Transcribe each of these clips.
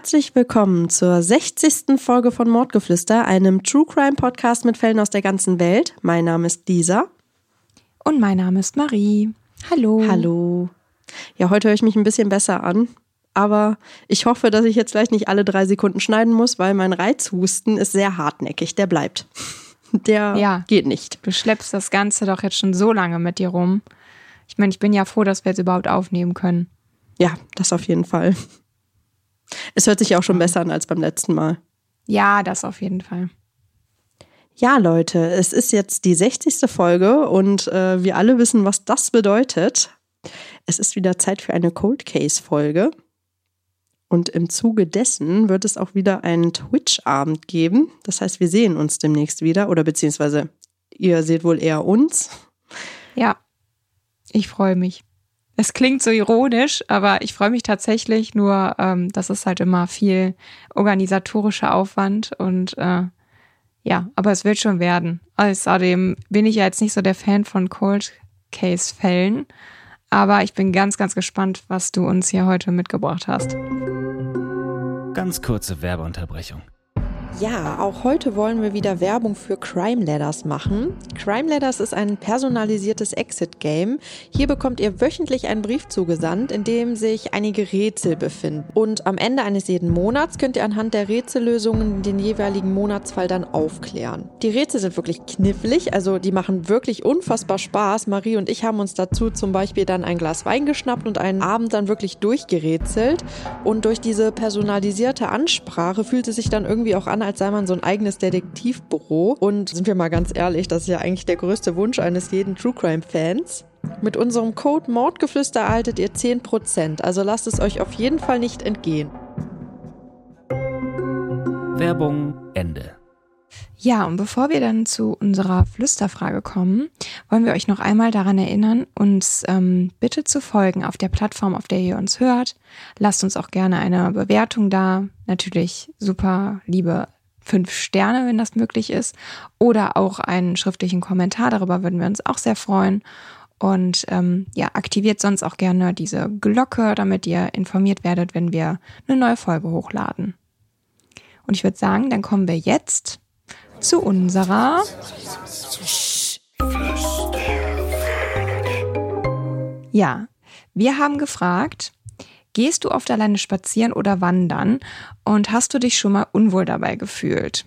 Herzlich willkommen zur 60. Folge von Mordgeflüster, einem True Crime Podcast mit Fällen aus der ganzen Welt. Mein Name ist Lisa. Und mein Name ist Marie. Hallo. Hallo. Ja, heute höre ich mich ein bisschen besser an. Aber ich hoffe, dass ich jetzt gleich nicht alle drei Sekunden schneiden muss, weil mein Reizhusten ist sehr hartnäckig. Der bleibt. Der ja, geht nicht. Du schleppst das Ganze doch jetzt schon so lange mit dir rum. Ich meine, ich bin ja froh, dass wir jetzt überhaupt aufnehmen können. Ja, das auf jeden Fall. Es hört sich auch schon besser an als beim letzten Mal. Ja, das auf jeden Fall. Ja, Leute, es ist jetzt die 60. Folge und äh, wir alle wissen, was das bedeutet. Es ist wieder Zeit für eine Cold Case Folge. Und im Zuge dessen wird es auch wieder einen Twitch-Abend geben. Das heißt, wir sehen uns demnächst wieder oder beziehungsweise ihr seht wohl eher uns. Ja, ich freue mich. Es klingt so ironisch, aber ich freue mich tatsächlich nur, ähm, das ist halt immer viel organisatorischer Aufwand und äh, ja, aber es wird schon werden. Außerdem bin ich ja jetzt nicht so der Fan von Cold Case Fällen, aber ich bin ganz, ganz gespannt, was du uns hier heute mitgebracht hast. Ganz kurze Werbeunterbrechung. Ja, auch heute wollen wir wieder Werbung für Crime Ladders machen. Crime Ladders ist ein personalisiertes Exit-Game. Hier bekommt ihr wöchentlich einen Brief zugesandt, in dem sich einige Rätsel befinden. Und am Ende eines jeden Monats könnt ihr anhand der Rätsellösungen den jeweiligen Monatsfall dann aufklären. Die Rätsel sind wirklich knifflig, also die machen wirklich unfassbar Spaß. Marie und ich haben uns dazu zum Beispiel dann ein Glas Wein geschnappt und einen Abend dann wirklich durchgerätselt. Und durch diese personalisierte Ansprache fühlt es sich dann irgendwie auch an, als sei man so ein eigenes Detektivbüro. Und sind wir mal ganz ehrlich, das ist ja eigentlich der größte Wunsch eines jeden True Crime Fans. Mit unserem Code Mordgeflüster erhaltet ihr 10%, also lasst es euch auf jeden Fall nicht entgehen. Werbung Ende. Ja, und bevor wir dann zu unserer Flüsterfrage kommen, wollen wir euch noch einmal daran erinnern, uns ähm, bitte zu folgen auf der Plattform, auf der ihr uns hört. Lasst uns auch gerne eine Bewertung da. Natürlich super liebe fünf Sterne, wenn das möglich ist, oder auch einen schriftlichen Kommentar. Darüber würden wir uns auch sehr freuen. Und ähm, ja, aktiviert sonst auch gerne diese Glocke, damit ihr informiert werdet, wenn wir eine neue Folge hochladen. Und ich würde sagen, dann kommen wir jetzt zu unserer Ja, wir haben gefragt, Gehst du oft alleine spazieren oder wandern? Und hast du dich schon mal unwohl dabei gefühlt?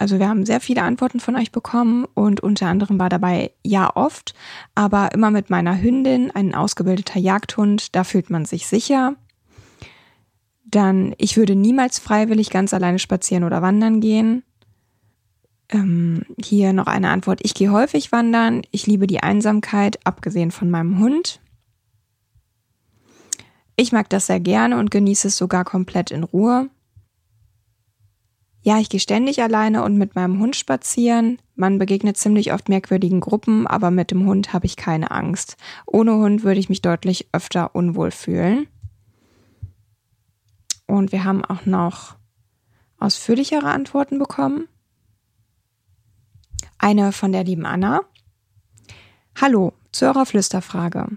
Also wir haben sehr viele Antworten von euch bekommen und unter anderem war dabei ja oft, aber immer mit meiner Hündin, ein ausgebildeter Jagdhund, da fühlt man sich sicher. Dann, ich würde niemals freiwillig ganz alleine spazieren oder wandern gehen. Ähm, hier noch eine Antwort. Ich gehe häufig wandern. Ich liebe die Einsamkeit, abgesehen von meinem Hund. Ich mag das sehr gerne und genieße es sogar komplett in Ruhe. Ja, ich gehe ständig alleine und mit meinem Hund spazieren. Man begegnet ziemlich oft merkwürdigen Gruppen, aber mit dem Hund habe ich keine Angst. Ohne Hund würde ich mich deutlich öfter unwohl fühlen. Und wir haben auch noch ausführlichere Antworten bekommen. Eine von der lieben Anna. Hallo, zu eurer Flüsterfrage.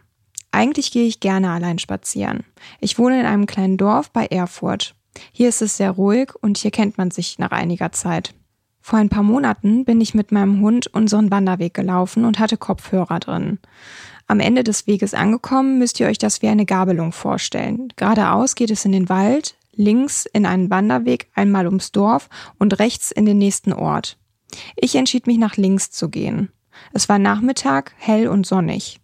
Eigentlich gehe ich gerne allein spazieren. Ich wohne in einem kleinen Dorf bei Erfurt. Hier ist es sehr ruhig und hier kennt man sich nach einiger Zeit. Vor ein paar Monaten bin ich mit meinem Hund unseren Wanderweg gelaufen und hatte Kopfhörer drin. Am Ende des Weges angekommen, müsst ihr euch das wie eine Gabelung vorstellen. Geradeaus geht es in den Wald, links in einen Wanderweg einmal ums Dorf und rechts in den nächsten Ort. Ich entschied mich nach links zu gehen. Es war Nachmittag, hell und sonnig.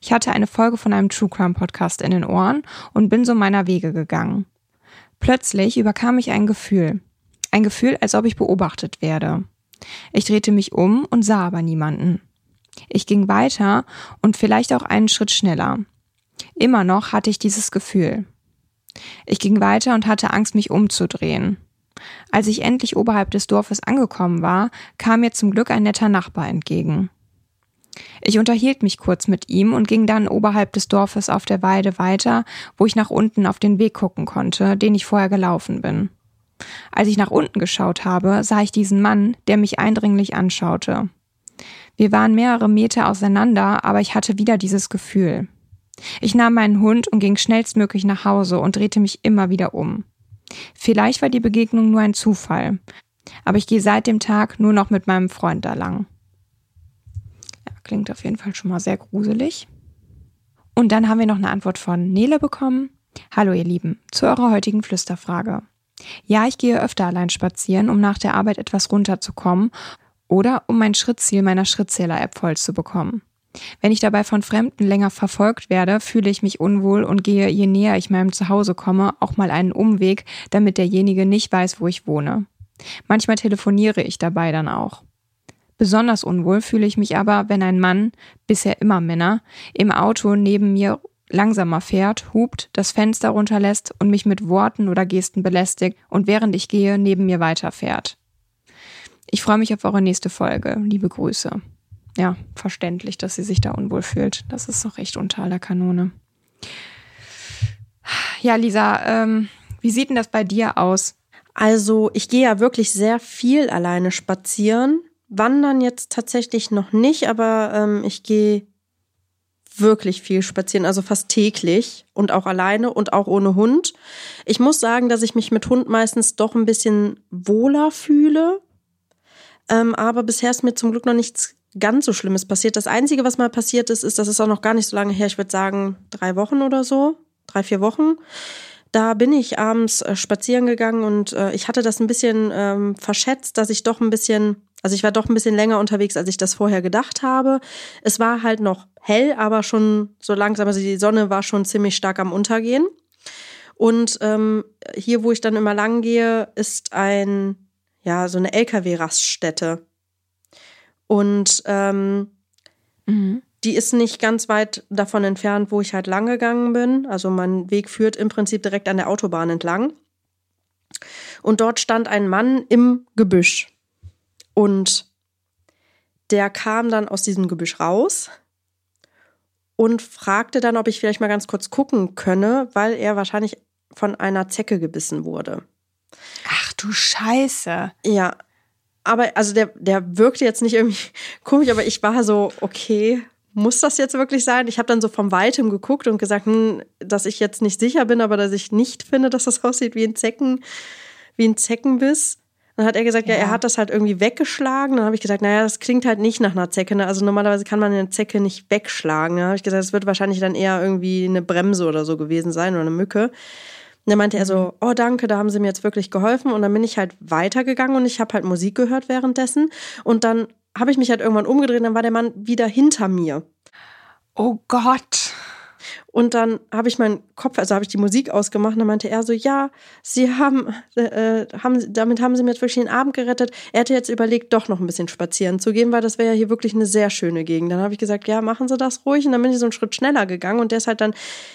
Ich hatte eine Folge von einem True Crime Podcast in den Ohren und bin so meiner Wege gegangen. Plötzlich überkam mich ein Gefühl. Ein Gefühl, als ob ich beobachtet werde. Ich drehte mich um und sah aber niemanden. Ich ging weiter und vielleicht auch einen Schritt schneller. Immer noch hatte ich dieses Gefühl. Ich ging weiter und hatte Angst, mich umzudrehen. Als ich endlich oberhalb des Dorfes angekommen war, kam mir zum Glück ein netter Nachbar entgegen. Ich unterhielt mich kurz mit ihm und ging dann oberhalb des Dorfes auf der Weide weiter, wo ich nach unten auf den Weg gucken konnte, den ich vorher gelaufen bin. Als ich nach unten geschaut habe, sah ich diesen Mann, der mich eindringlich anschaute. Wir waren mehrere Meter auseinander, aber ich hatte wieder dieses Gefühl. Ich nahm meinen Hund und ging schnellstmöglich nach Hause und drehte mich immer wieder um. Vielleicht war die Begegnung nur ein Zufall, aber ich gehe seit dem Tag nur noch mit meinem Freund da lang. Klingt auf jeden Fall schon mal sehr gruselig. Und dann haben wir noch eine Antwort von Nele bekommen. Hallo ihr Lieben, zu eurer heutigen Flüsterfrage. Ja, ich gehe öfter allein spazieren, um nach der Arbeit etwas runterzukommen oder um mein Schrittziel meiner Schrittzähler-App voll zu bekommen. Wenn ich dabei von Fremden länger verfolgt werde, fühle ich mich unwohl und gehe, je näher ich meinem Zuhause komme, auch mal einen Umweg, damit derjenige nicht weiß, wo ich wohne. Manchmal telefoniere ich dabei dann auch. Besonders unwohl fühle ich mich aber, wenn ein Mann, bisher immer Männer, im Auto neben mir langsamer fährt, hupt, das Fenster runterlässt und mich mit Worten oder Gesten belästigt und während ich gehe, neben mir weiterfährt. Ich freue mich auf eure nächste Folge. Liebe Grüße. Ja, verständlich, dass sie sich da unwohl fühlt. Das ist doch echt unter aller Kanone. Ja, Lisa, ähm, wie sieht denn das bei dir aus? Also, ich gehe ja wirklich sehr viel alleine spazieren. Wandern jetzt tatsächlich noch nicht, aber ähm, ich gehe wirklich viel spazieren, also fast täglich und auch alleine und auch ohne Hund. Ich muss sagen, dass ich mich mit Hund meistens doch ein bisschen wohler fühle. Ähm, aber bisher ist mir zum Glück noch nichts ganz so Schlimmes passiert. Das Einzige, was mal passiert ist, ist, das ist auch noch gar nicht so lange her, ich würde sagen drei Wochen oder so, drei, vier Wochen. Da bin ich abends äh, spazieren gegangen und äh, ich hatte das ein bisschen ähm, verschätzt, dass ich doch ein bisschen, also ich war doch ein bisschen länger unterwegs, als ich das vorher gedacht habe. Es war halt noch hell, aber schon so langsam, also die Sonne war schon ziemlich stark am Untergehen. Und ähm, hier, wo ich dann immer lang gehe, ist ein ja, so eine LKW-Raststätte. Und ähm, mhm. die ist nicht ganz weit davon entfernt, wo ich halt lang gegangen bin. Also mein Weg führt im Prinzip direkt an der Autobahn entlang. Und dort stand ein Mann im Gebüsch. Und der kam dann aus diesem Gebüsch raus und fragte dann, ob ich vielleicht mal ganz kurz gucken könne, weil er wahrscheinlich von einer Zecke gebissen wurde. Ach du Scheiße. Ja. Aber also der, der wirkte jetzt nicht irgendwie komisch, aber ich war so, okay, muss das jetzt wirklich sein? Ich habe dann so vom Weitem geguckt und gesagt, hm, dass ich jetzt nicht sicher bin, aber dass ich nicht finde, dass das aussieht wie ein Zecken, wie ein Zeckenbiss. Dann hat er gesagt, ja, ja er hat das halt irgendwie weggeschlagen. Dann habe ich gesagt, naja, das klingt halt nicht nach einer Zecke. Ne? Also normalerweise kann man eine Zecke nicht wegschlagen. Dann habe ich gesagt, es wird wahrscheinlich dann eher irgendwie eine Bremse oder so gewesen sein oder eine Mücke. Und dann meinte er so, mhm. oh danke, da haben sie mir jetzt wirklich geholfen. Und dann bin ich halt weitergegangen und ich habe halt Musik gehört währenddessen. Und dann habe ich mich halt irgendwann umgedreht und dann war der Mann wieder hinter mir. Oh Gott. Und dann habe ich meinen Kopf, also habe ich die Musik ausgemacht und dann meinte er so, ja, sie haben, äh, haben, damit haben sie mir jetzt wirklich den Abend gerettet. Er hätte jetzt überlegt, doch noch ein bisschen spazieren zu gehen, weil das wäre ja hier wirklich eine sehr schöne Gegend. Dann habe ich gesagt, ja, machen Sie das ruhig. Und dann bin ich so einen Schritt schneller gegangen und der ist halt dann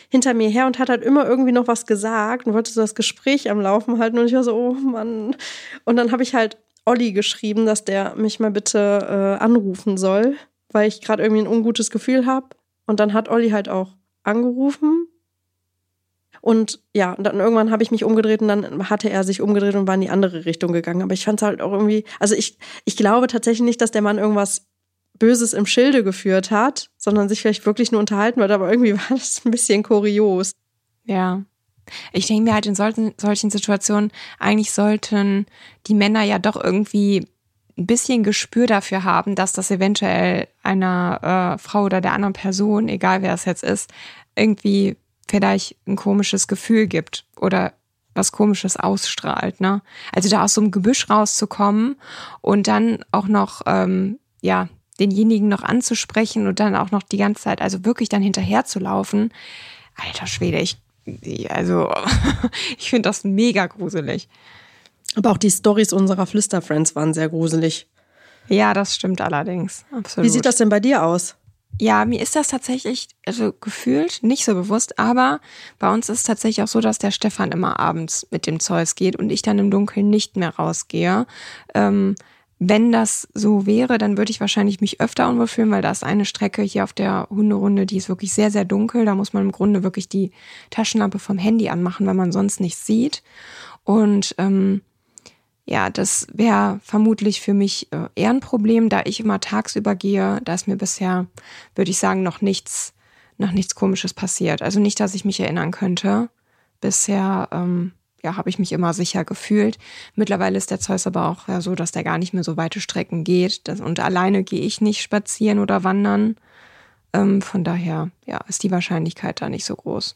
hinter mir her und hat halt immer irgendwie noch was gesagt und wollte so das Gespräch am Laufen halten und ich war so, oh Mann. Und dann habe ich halt Olli geschrieben, dass der mich mal bitte äh, anrufen soll, weil ich gerade irgendwie ein ungutes Gefühl habe. Und dann hat Olli halt auch angerufen. Und ja, und dann irgendwann habe ich mich umgedreht und dann hatte er sich umgedreht und war in die andere Richtung gegangen. Aber ich fand es halt auch irgendwie, also ich, ich glaube tatsächlich nicht, dass der Mann irgendwas Böses im Schilde geführt hat, sondern sich vielleicht wirklich nur unterhalten wird, aber irgendwie war das ein bisschen kurios. Ja. Ich denke mir halt in solchen, solchen Situationen, eigentlich sollten die Männer ja doch irgendwie ein bisschen Gespür dafür haben, dass das eventuell einer äh, Frau oder der anderen Person, egal wer es jetzt ist, irgendwie vielleicht ein komisches Gefühl gibt oder was komisches ausstrahlt, ne? Also da aus so einem Gebüsch rauszukommen und dann auch noch, ähm, ja, denjenigen noch anzusprechen und dann auch noch die ganze Zeit, also wirklich dann hinterher zu laufen. Alter Schwede, ich, also, ich finde das mega gruselig. Aber auch die Stories unserer Flüsterfriends waren sehr gruselig. Ja, das stimmt allerdings. Absolut. Wie sieht das denn bei dir aus? Ja, mir ist das tatsächlich, also gefühlt nicht so bewusst, aber bei uns ist es tatsächlich auch so, dass der Stefan immer abends mit dem Zeus geht und ich dann im Dunkeln nicht mehr rausgehe. Ähm, wenn das so wäre, dann würde ich wahrscheinlich mich öfter unwohl fühlen, weil da ist eine Strecke hier auf der Hunderunde, die ist wirklich sehr, sehr dunkel. Da muss man im Grunde wirklich die Taschenlampe vom Handy anmachen, weil man sonst nichts sieht. Und ähm, ja, das wäre vermutlich für mich äh, eher ein Problem, da ich immer tagsüber gehe. Da ist mir bisher, würde ich sagen, noch nichts, noch nichts Komisches passiert. Also nicht, dass ich mich erinnern könnte. Bisher, ähm, ja, habe ich mich immer sicher gefühlt. Mittlerweile ist der Zeus aber auch ja, so, dass der gar nicht mehr so weite Strecken geht. Das, und alleine gehe ich nicht spazieren oder wandern. Ähm, von daher, ja, ist die Wahrscheinlichkeit da nicht so groß.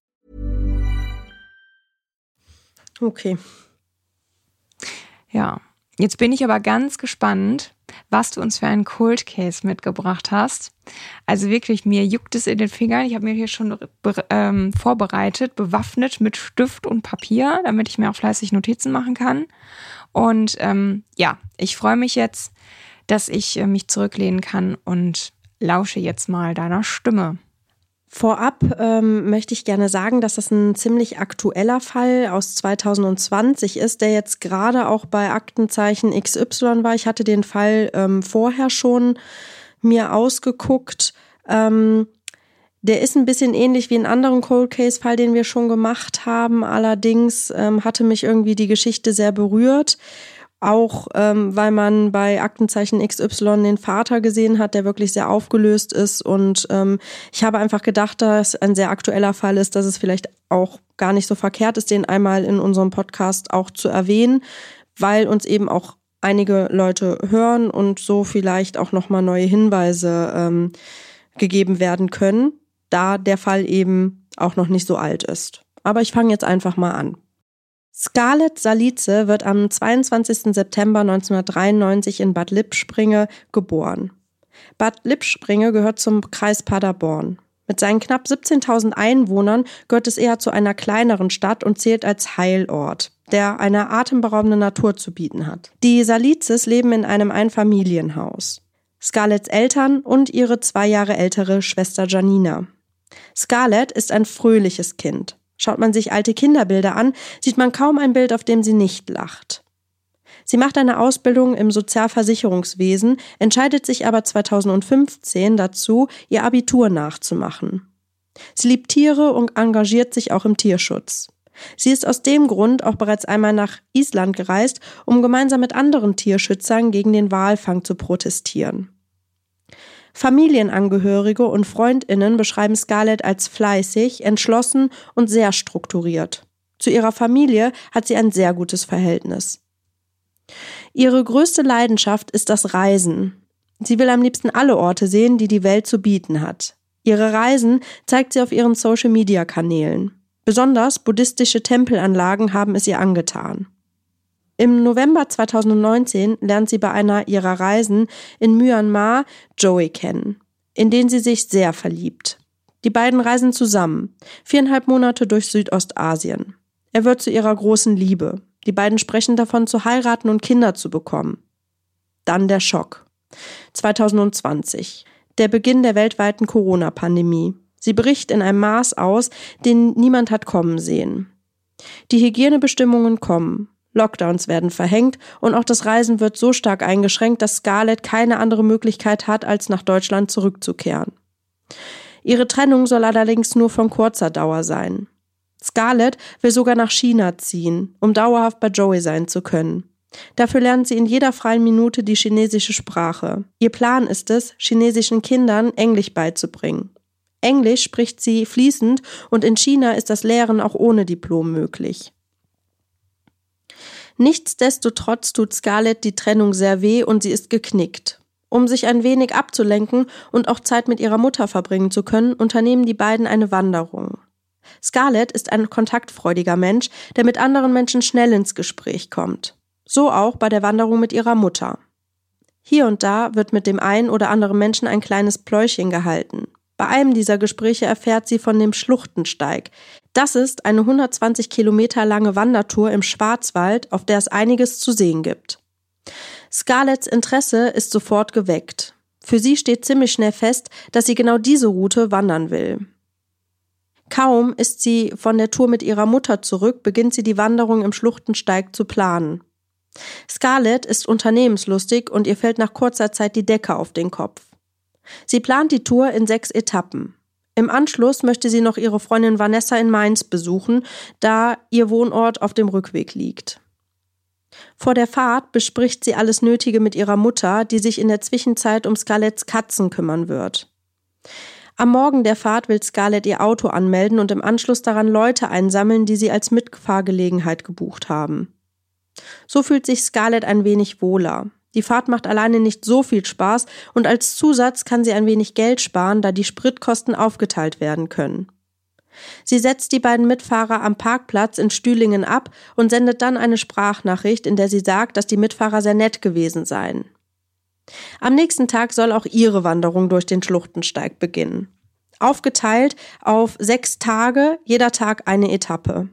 Okay. Ja, jetzt bin ich aber ganz gespannt, was du uns für einen Cold Case mitgebracht hast. Also wirklich, mir juckt es in den Fingern. Ich habe mir hier schon ähm, vorbereitet, bewaffnet mit Stift und Papier, damit ich mir auch fleißig Notizen machen kann. Und ähm, ja, ich freue mich jetzt, dass ich äh, mich zurücklehnen kann und lausche jetzt mal deiner Stimme. Vorab ähm, möchte ich gerne sagen, dass das ein ziemlich aktueller Fall aus 2020 ist, der jetzt gerade auch bei Aktenzeichen XY war. Ich hatte den Fall ähm, vorher schon mir ausgeguckt. Ähm, der ist ein bisschen ähnlich wie einen anderen Cold Case Fall, den wir schon gemacht haben. Allerdings ähm, hatte mich irgendwie die Geschichte sehr berührt auch ähm, weil man bei Aktenzeichen XY den Vater gesehen hat, der wirklich sehr aufgelöst ist. Und ähm, ich habe einfach gedacht, dass ein sehr aktueller Fall ist, dass es vielleicht auch gar nicht so verkehrt ist, den einmal in unserem Podcast auch zu erwähnen, weil uns eben auch einige Leute hören und so vielleicht auch nochmal neue Hinweise ähm, gegeben werden können, da der Fall eben auch noch nicht so alt ist. Aber ich fange jetzt einfach mal an. Scarlett Salice wird am 22. September 1993 in Bad Lippspringe geboren. Bad Lippspringe gehört zum Kreis Paderborn. Mit seinen knapp 17.000 Einwohnern gehört es eher zu einer kleineren Stadt und zählt als Heilort, der eine atemberaubende Natur zu bieten hat. Die Salizes leben in einem Einfamilienhaus. Scarletts Eltern und ihre zwei Jahre ältere Schwester Janina. Scarlett ist ein fröhliches Kind. Schaut man sich alte Kinderbilder an, sieht man kaum ein Bild, auf dem sie nicht lacht. Sie macht eine Ausbildung im Sozialversicherungswesen, entscheidet sich aber 2015 dazu, ihr Abitur nachzumachen. Sie liebt Tiere und engagiert sich auch im Tierschutz. Sie ist aus dem Grund auch bereits einmal nach Island gereist, um gemeinsam mit anderen Tierschützern gegen den Walfang zu protestieren. Familienangehörige und Freundinnen beschreiben Scarlett als fleißig, entschlossen und sehr strukturiert. Zu ihrer Familie hat sie ein sehr gutes Verhältnis. Ihre größte Leidenschaft ist das Reisen. Sie will am liebsten alle Orte sehen, die die Welt zu bieten hat. Ihre Reisen zeigt sie auf ihren Social-Media-Kanälen. Besonders buddhistische Tempelanlagen haben es ihr angetan. Im November 2019 lernt sie bei einer ihrer Reisen in Myanmar Joey kennen, in den sie sich sehr verliebt. Die beiden reisen zusammen, viereinhalb Monate durch Südostasien. Er wird zu ihrer großen Liebe. Die beiden sprechen davon zu heiraten und Kinder zu bekommen. Dann der Schock. 2020. Der Beginn der weltweiten Corona-Pandemie. Sie bricht in einem Maß aus, den niemand hat kommen sehen. Die Hygienebestimmungen kommen. Lockdowns werden verhängt und auch das Reisen wird so stark eingeschränkt, dass Scarlett keine andere Möglichkeit hat, als nach Deutschland zurückzukehren. Ihre Trennung soll allerdings nur von kurzer Dauer sein. Scarlett will sogar nach China ziehen, um dauerhaft bei Joey sein zu können. Dafür lernt sie in jeder freien Minute die chinesische Sprache. Ihr Plan ist es, chinesischen Kindern Englisch beizubringen. Englisch spricht sie fließend und in China ist das Lehren auch ohne Diplom möglich. Nichtsdestotrotz tut Scarlett die Trennung sehr weh und sie ist geknickt. Um sich ein wenig abzulenken und auch Zeit mit ihrer Mutter verbringen zu können, unternehmen die beiden eine Wanderung. Scarlett ist ein kontaktfreudiger Mensch, der mit anderen Menschen schnell ins Gespräch kommt. So auch bei der Wanderung mit ihrer Mutter. Hier und da wird mit dem einen oder anderen Menschen ein kleines Pläuschen gehalten. Bei einem dieser Gespräche erfährt sie von dem Schluchtensteig, das ist eine 120 Kilometer lange Wandertour im Schwarzwald, auf der es einiges zu sehen gibt. Scarletts Interesse ist sofort geweckt. Für sie steht ziemlich schnell fest, dass sie genau diese Route wandern will. Kaum ist sie von der Tour mit ihrer Mutter zurück, beginnt sie die Wanderung im Schluchtensteig zu planen. Scarlett ist unternehmenslustig und ihr fällt nach kurzer Zeit die Decke auf den Kopf. Sie plant die Tour in sechs Etappen. Im Anschluss möchte sie noch ihre Freundin Vanessa in Mainz besuchen, da ihr Wohnort auf dem Rückweg liegt. Vor der Fahrt bespricht sie alles Nötige mit ihrer Mutter, die sich in der Zwischenzeit um Scarletts Katzen kümmern wird. Am Morgen der Fahrt will Scarlett ihr Auto anmelden und im Anschluss daran Leute einsammeln, die sie als Mitfahrgelegenheit gebucht haben. So fühlt sich Scarlett ein wenig wohler. Die Fahrt macht alleine nicht so viel Spaß und als Zusatz kann sie ein wenig Geld sparen, da die Spritkosten aufgeteilt werden können. Sie setzt die beiden Mitfahrer am Parkplatz in Stühlingen ab und sendet dann eine Sprachnachricht, in der sie sagt, dass die Mitfahrer sehr nett gewesen seien. Am nächsten Tag soll auch ihre Wanderung durch den Schluchtensteig beginnen. Aufgeteilt auf sechs Tage, jeder Tag eine Etappe.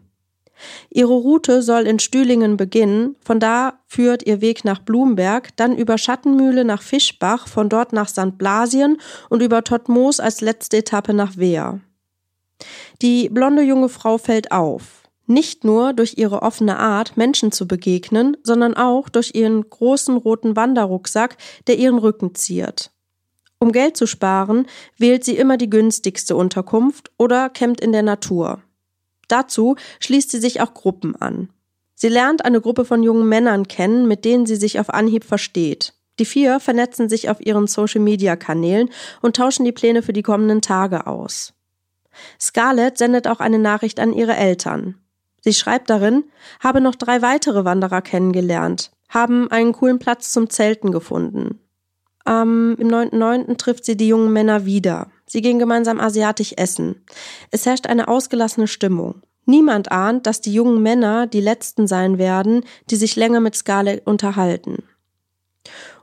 Ihre Route soll in Stühlingen beginnen, von da führt ihr Weg nach Blumberg, dann über Schattenmühle nach Fischbach, von dort nach St. Blasien und über Todtmoos als letzte Etappe nach Wehr. Die blonde junge Frau fällt auf. Nicht nur durch ihre offene Art, Menschen zu begegnen, sondern auch durch ihren großen roten Wanderrucksack, der ihren Rücken ziert. Um Geld zu sparen, wählt sie immer die günstigste Unterkunft oder campt in der Natur. Dazu schließt sie sich auch Gruppen an. Sie lernt eine Gruppe von jungen Männern kennen, mit denen sie sich auf Anhieb versteht. Die vier vernetzen sich auf ihren Social-Media-Kanälen und tauschen die Pläne für die kommenden Tage aus. Scarlett sendet auch eine Nachricht an ihre Eltern. Sie schreibt darin, habe noch drei weitere Wanderer kennengelernt, haben einen coolen Platz zum Zelten gefunden. Im 9.9. trifft sie die jungen Männer wieder. Sie gehen gemeinsam asiatisch essen. Es herrscht eine ausgelassene Stimmung. Niemand ahnt, dass die jungen Männer die letzten sein werden, die sich länger mit Scarlett unterhalten.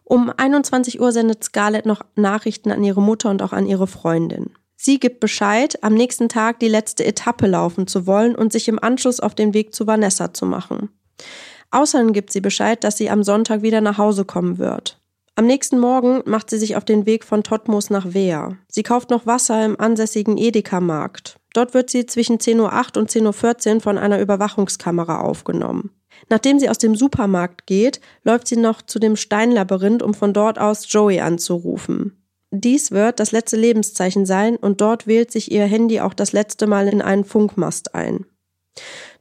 Um 21 Uhr sendet Scarlett noch Nachrichten an ihre Mutter und auch an ihre Freundin. Sie gibt Bescheid, am nächsten Tag die letzte Etappe laufen zu wollen und sich im Anschluss auf den Weg zu Vanessa zu machen. Außerdem gibt sie Bescheid, dass sie am Sonntag wieder nach Hause kommen wird. Am nächsten Morgen macht sie sich auf den Weg von Totmos nach Wehr. Sie kauft noch Wasser im ansässigen Edeka-Markt. Dort wird sie zwischen 10.08 Uhr und 10.14 Uhr von einer Überwachungskamera aufgenommen. Nachdem sie aus dem Supermarkt geht, läuft sie noch zu dem Steinlabyrinth, um von dort aus Joey anzurufen. Dies wird das letzte Lebenszeichen sein und dort wählt sich ihr Handy auch das letzte Mal in einen Funkmast ein.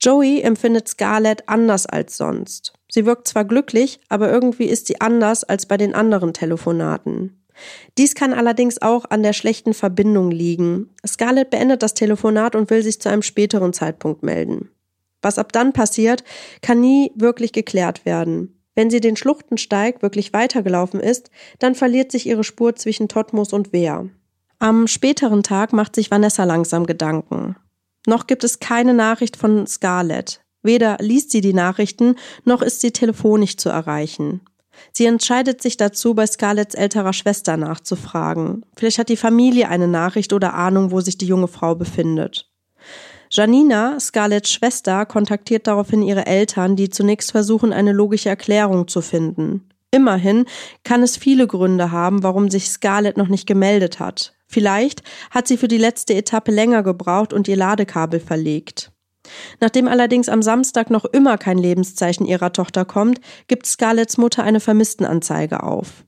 Joey empfindet Scarlett anders als sonst. Sie wirkt zwar glücklich, aber irgendwie ist sie anders als bei den anderen Telefonaten. Dies kann allerdings auch an der schlechten Verbindung liegen. Scarlett beendet das Telefonat und will sich zu einem späteren Zeitpunkt melden. Was ab dann passiert, kann nie wirklich geklärt werden. Wenn sie den Schluchtensteig wirklich weitergelaufen ist, dann verliert sich ihre Spur zwischen Totmos und Wehr. Am späteren Tag macht sich Vanessa langsam Gedanken. Noch gibt es keine Nachricht von Scarlett. Weder liest sie die Nachrichten, noch ist sie telefonisch zu erreichen. Sie entscheidet sich dazu, bei Scarletts älterer Schwester nachzufragen. Vielleicht hat die Familie eine Nachricht oder Ahnung, wo sich die junge Frau befindet. Janina, Scarletts Schwester, kontaktiert daraufhin ihre Eltern, die zunächst versuchen, eine logische Erklärung zu finden. Immerhin kann es viele Gründe haben, warum sich Scarlett noch nicht gemeldet hat. Vielleicht hat sie für die letzte Etappe länger gebraucht und ihr Ladekabel verlegt. Nachdem allerdings am Samstag noch immer kein Lebenszeichen ihrer Tochter kommt, gibt Scarletts Mutter eine Vermisstenanzeige auf.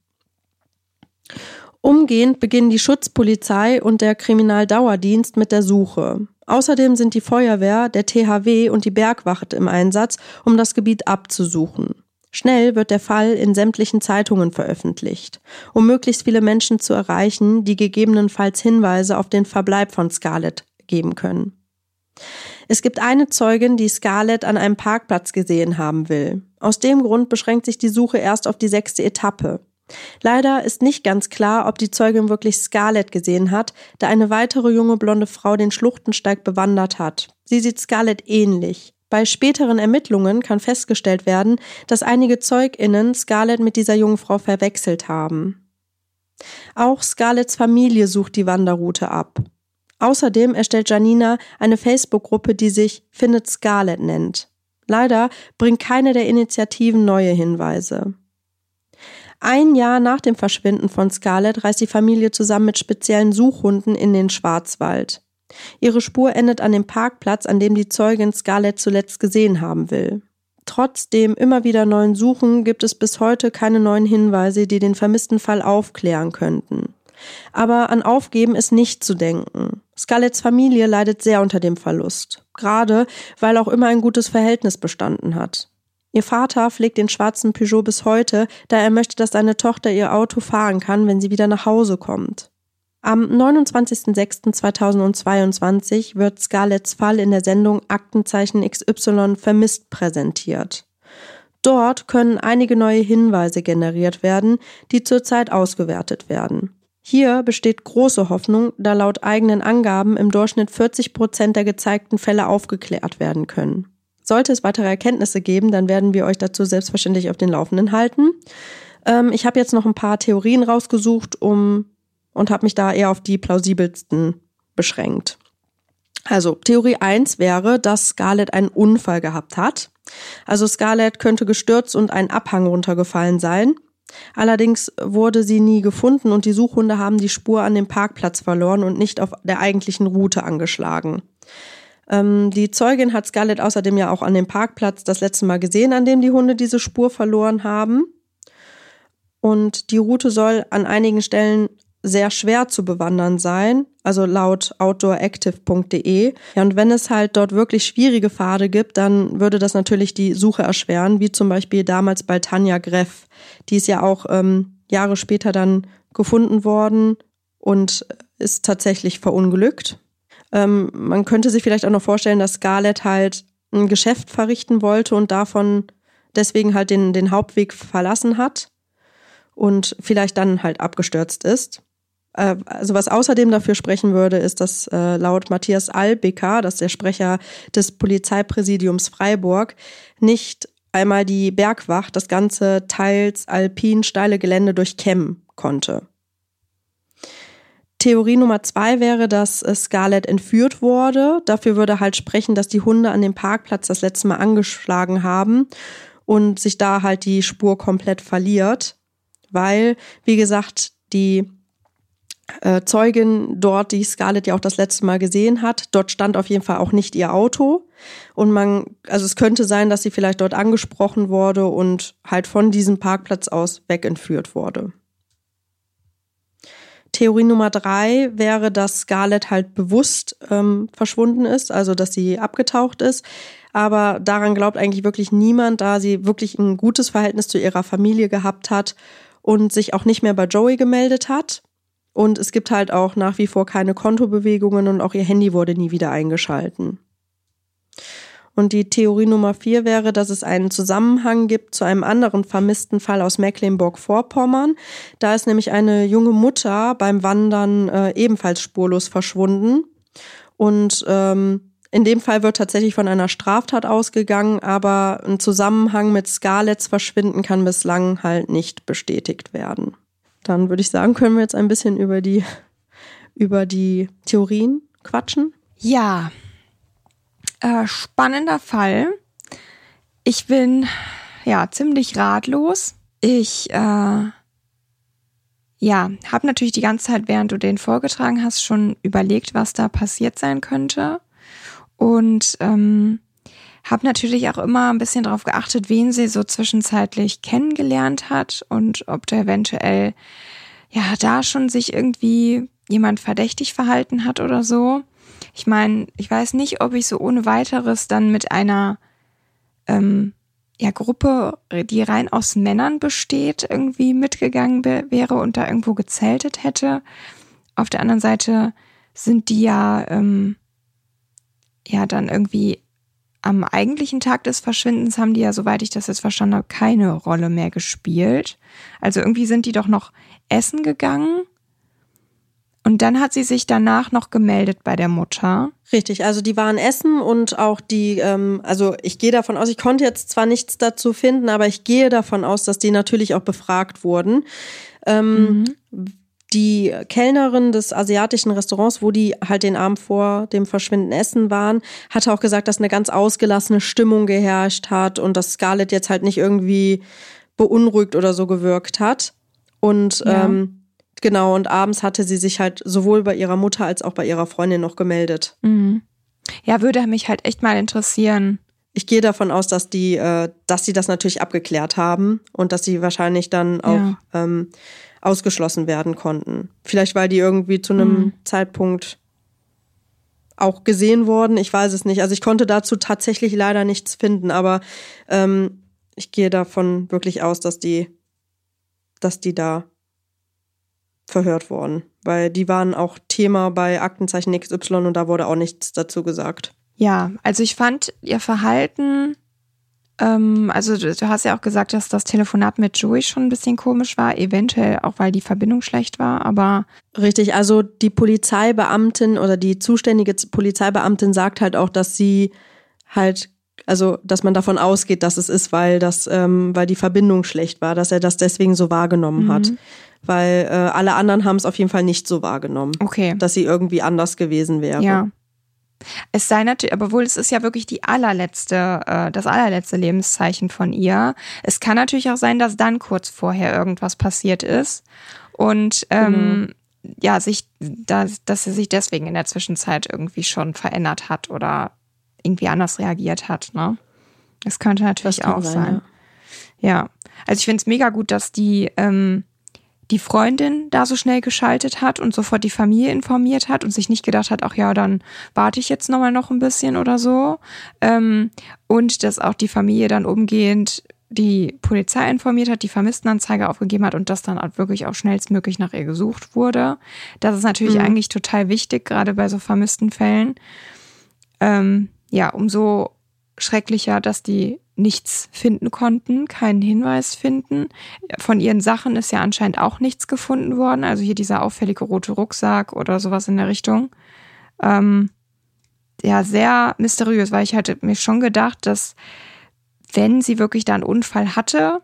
Umgehend beginnen die Schutzpolizei und der Kriminaldauerdienst mit der Suche. Außerdem sind die Feuerwehr, der THW und die Bergwacht im Einsatz, um das Gebiet abzusuchen. Schnell wird der Fall in sämtlichen Zeitungen veröffentlicht, um möglichst viele Menschen zu erreichen, die gegebenenfalls Hinweise auf den Verbleib von Scarlett geben können. Es gibt eine Zeugin, die Scarlett an einem Parkplatz gesehen haben will. Aus dem Grund beschränkt sich die Suche erst auf die sechste Etappe. Leider ist nicht ganz klar, ob die Zeugin wirklich Scarlett gesehen hat, da eine weitere junge blonde Frau den Schluchtensteig bewandert hat. Sie sieht Scarlett ähnlich. Bei späteren Ermittlungen kann festgestellt werden, dass einige ZeugInnen Scarlett mit dieser jungen Frau verwechselt haben. Auch Scarletts Familie sucht die Wanderroute ab. Außerdem erstellt Janina eine Facebook-Gruppe, die sich Findet Scarlett nennt. Leider bringt keine der Initiativen neue Hinweise. Ein Jahr nach dem Verschwinden von Scarlett reist die Familie zusammen mit speziellen Suchhunden in den Schwarzwald. Ihre Spur endet an dem Parkplatz, an dem die Zeugin Scarlett zuletzt gesehen haben will. Trotz dem immer wieder neuen Suchen gibt es bis heute keine neuen Hinweise, die den vermissten Fall aufklären könnten. Aber an Aufgeben ist nicht zu denken. Scarletts Familie leidet sehr unter dem Verlust, gerade weil auch immer ein gutes Verhältnis bestanden hat. Ihr Vater pflegt den schwarzen Peugeot bis heute, da er möchte, dass seine Tochter ihr Auto fahren kann, wenn sie wieder nach Hause kommt. Am 29.06.2022 wird Scarletts Fall in der Sendung Aktenzeichen XY vermisst präsentiert. Dort können einige neue Hinweise generiert werden, die zurzeit ausgewertet werden. Hier besteht große Hoffnung, da laut eigenen Angaben im Durchschnitt 40 Prozent der gezeigten Fälle aufgeklärt werden können. Sollte es weitere Erkenntnisse geben, dann werden wir euch dazu selbstverständlich auf den Laufenden halten. Ähm, ich habe jetzt noch ein paar Theorien rausgesucht, um und habe mich da eher auf die plausibelsten beschränkt. Also Theorie 1 wäre, dass Scarlett einen Unfall gehabt hat. Also Scarlett könnte gestürzt und einen Abhang runtergefallen sein. Allerdings wurde sie nie gefunden und die Suchhunde haben die Spur an dem Parkplatz verloren und nicht auf der eigentlichen Route angeschlagen. Ähm, die Zeugin hat Scarlett außerdem ja auch an dem Parkplatz das letzte Mal gesehen, an dem die Hunde diese Spur verloren haben. Und die Route soll an einigen Stellen sehr schwer zu bewandern sein, also laut outdooractive.de. Ja, und wenn es halt dort wirklich schwierige Pfade gibt, dann würde das natürlich die Suche erschweren, wie zum Beispiel damals bei Tanja Greff. Die ist ja auch ähm, Jahre später dann gefunden worden und ist tatsächlich verunglückt. Ähm, man könnte sich vielleicht auch noch vorstellen, dass Scarlett halt ein Geschäft verrichten wollte und davon deswegen halt den, den Hauptweg verlassen hat und vielleicht dann halt abgestürzt ist. Äh, also was außerdem dafür sprechen würde, ist, dass äh, laut Matthias Albecker, das ist der Sprecher des Polizeipräsidiums Freiburg, nicht einmal die Bergwacht das ganze teils alpin steile Gelände durchkämmen konnte. Theorie Nummer zwei wäre, dass Scarlett entführt wurde. Dafür würde halt sprechen, dass die Hunde an dem Parkplatz das letzte Mal angeschlagen haben und sich da halt die Spur komplett verliert. Weil, wie gesagt, die äh, Zeugin dort, die Scarlett ja auch das letzte Mal gesehen hat. Dort stand auf jeden Fall auch nicht ihr Auto. Und man, also es könnte sein, dass sie vielleicht dort angesprochen wurde und halt von diesem Parkplatz aus wegentführt wurde. Theorie Nummer drei wäre, dass Scarlett halt bewusst ähm, verschwunden ist, also dass sie abgetaucht ist. Aber daran glaubt eigentlich wirklich niemand, da sie wirklich ein gutes Verhältnis zu ihrer Familie gehabt hat und sich auch nicht mehr bei Joey gemeldet hat. Und es gibt halt auch nach wie vor keine Kontobewegungen und auch ihr Handy wurde nie wieder eingeschalten. Und die Theorie Nummer vier wäre, dass es einen Zusammenhang gibt zu einem anderen vermissten Fall aus Mecklenburg-Vorpommern. Da ist nämlich eine junge Mutter beim Wandern äh, ebenfalls spurlos verschwunden. Und ähm, in dem Fall wird tatsächlich von einer Straftat ausgegangen, aber ein Zusammenhang mit Scarletts Verschwinden kann bislang halt nicht bestätigt werden. Dann würde ich sagen, können wir jetzt ein bisschen über die, über die Theorien quatschen. Ja, äh, spannender Fall. Ich bin ja ziemlich ratlos. Ich äh, ja, habe natürlich die ganze Zeit, während du den vorgetragen hast, schon überlegt, was da passiert sein könnte. Und ähm, habe natürlich auch immer ein bisschen darauf geachtet, wen sie so zwischenzeitlich kennengelernt hat und ob da eventuell ja da schon sich irgendwie jemand verdächtig verhalten hat oder so. Ich meine, ich weiß nicht, ob ich so ohne weiteres dann mit einer ähm, ja, Gruppe, die rein aus Männern besteht, irgendwie mitgegangen wäre und da irgendwo gezeltet hätte. Auf der anderen Seite sind die ja, ähm, ja dann irgendwie am eigentlichen Tag des Verschwindens haben die ja, soweit ich das jetzt verstanden habe, keine Rolle mehr gespielt. Also irgendwie sind die doch noch essen gegangen. Und dann hat sie sich danach noch gemeldet bei der Mutter. Richtig, also die waren essen und auch die, ähm, also ich gehe davon aus, ich konnte jetzt zwar nichts dazu finden, aber ich gehe davon aus, dass die natürlich auch befragt wurden. Ähm, mhm die Kellnerin des asiatischen Restaurants, wo die halt den Abend vor dem Verschwinden essen waren, hatte auch gesagt, dass eine ganz ausgelassene Stimmung geherrscht hat und dass Scarlett jetzt halt nicht irgendwie beunruhigt oder so gewirkt hat. Und ja. ähm, Genau, und abends hatte sie sich halt sowohl bei ihrer Mutter als auch bei ihrer Freundin noch gemeldet. Mhm. Ja, würde mich halt echt mal interessieren. Ich gehe davon aus, dass die, äh, dass die das natürlich abgeklärt haben und dass sie wahrscheinlich dann auch Ja. ähm, ausgeschlossen werden konnten. Vielleicht weil die irgendwie zu einem Mhm. Zeitpunkt auch gesehen wurden. Ich weiß es nicht. Also ich konnte dazu tatsächlich leider nichts finden, aber ähm, ich gehe davon wirklich aus, dass die, dass die da verhört wurden. Weil die waren auch Thema bei Aktenzeichen XY und da wurde auch nichts dazu gesagt. Ja, also ich fand ihr Verhalten, ähm, also du, du hast ja auch gesagt, dass das Telefonat mit Joey schon ein bisschen komisch war, eventuell auch, weil die Verbindung schlecht war, aber Richtig, also die Polizeibeamtin oder die zuständige Polizeibeamtin sagt halt auch, dass sie halt, also dass man davon ausgeht, dass es ist, weil das, ähm, weil die Verbindung schlecht war, dass er das deswegen so wahrgenommen hat. Weil äh, alle anderen haben es auf jeden Fall nicht so wahrgenommen, okay. dass sie irgendwie anders gewesen wäre. Ja. Es sei natürlich, aber wohl, es ist ja wirklich die allerletzte, äh, das allerletzte Lebenszeichen von ihr. Es kann natürlich auch sein, dass dann kurz vorher irgendwas passiert ist und ähm, ja, sich, dass, dass sie sich deswegen in der Zwischenzeit irgendwie schon verändert hat oder irgendwie anders reagiert hat. Ne? Das könnte natürlich kann auch sein, sein. Ja, also ich finde es mega gut, dass die ähm, die Freundin da so schnell geschaltet hat und sofort die Familie informiert hat und sich nicht gedacht hat, ach ja, dann warte ich jetzt nochmal noch ein bisschen oder so. Ähm, und dass auch die Familie dann umgehend die Polizei informiert hat, die Vermisstenanzeige aufgegeben hat und dass dann auch wirklich auch schnellstmöglich nach ihr gesucht wurde. Das ist natürlich Mhm. eigentlich total wichtig, gerade bei so vermissten Fällen. Ähm, ja, umso schrecklicher, dass die nichts finden konnten, keinen Hinweis finden. Von ihren Sachen ist ja anscheinend auch nichts gefunden worden. Also hier dieser auffällige rote Rucksack oder sowas in der Richtung. Ähm, ja, sehr mysteriös, weil ich hatte mir schon gedacht, dass wenn sie wirklich da einen Unfall hatte,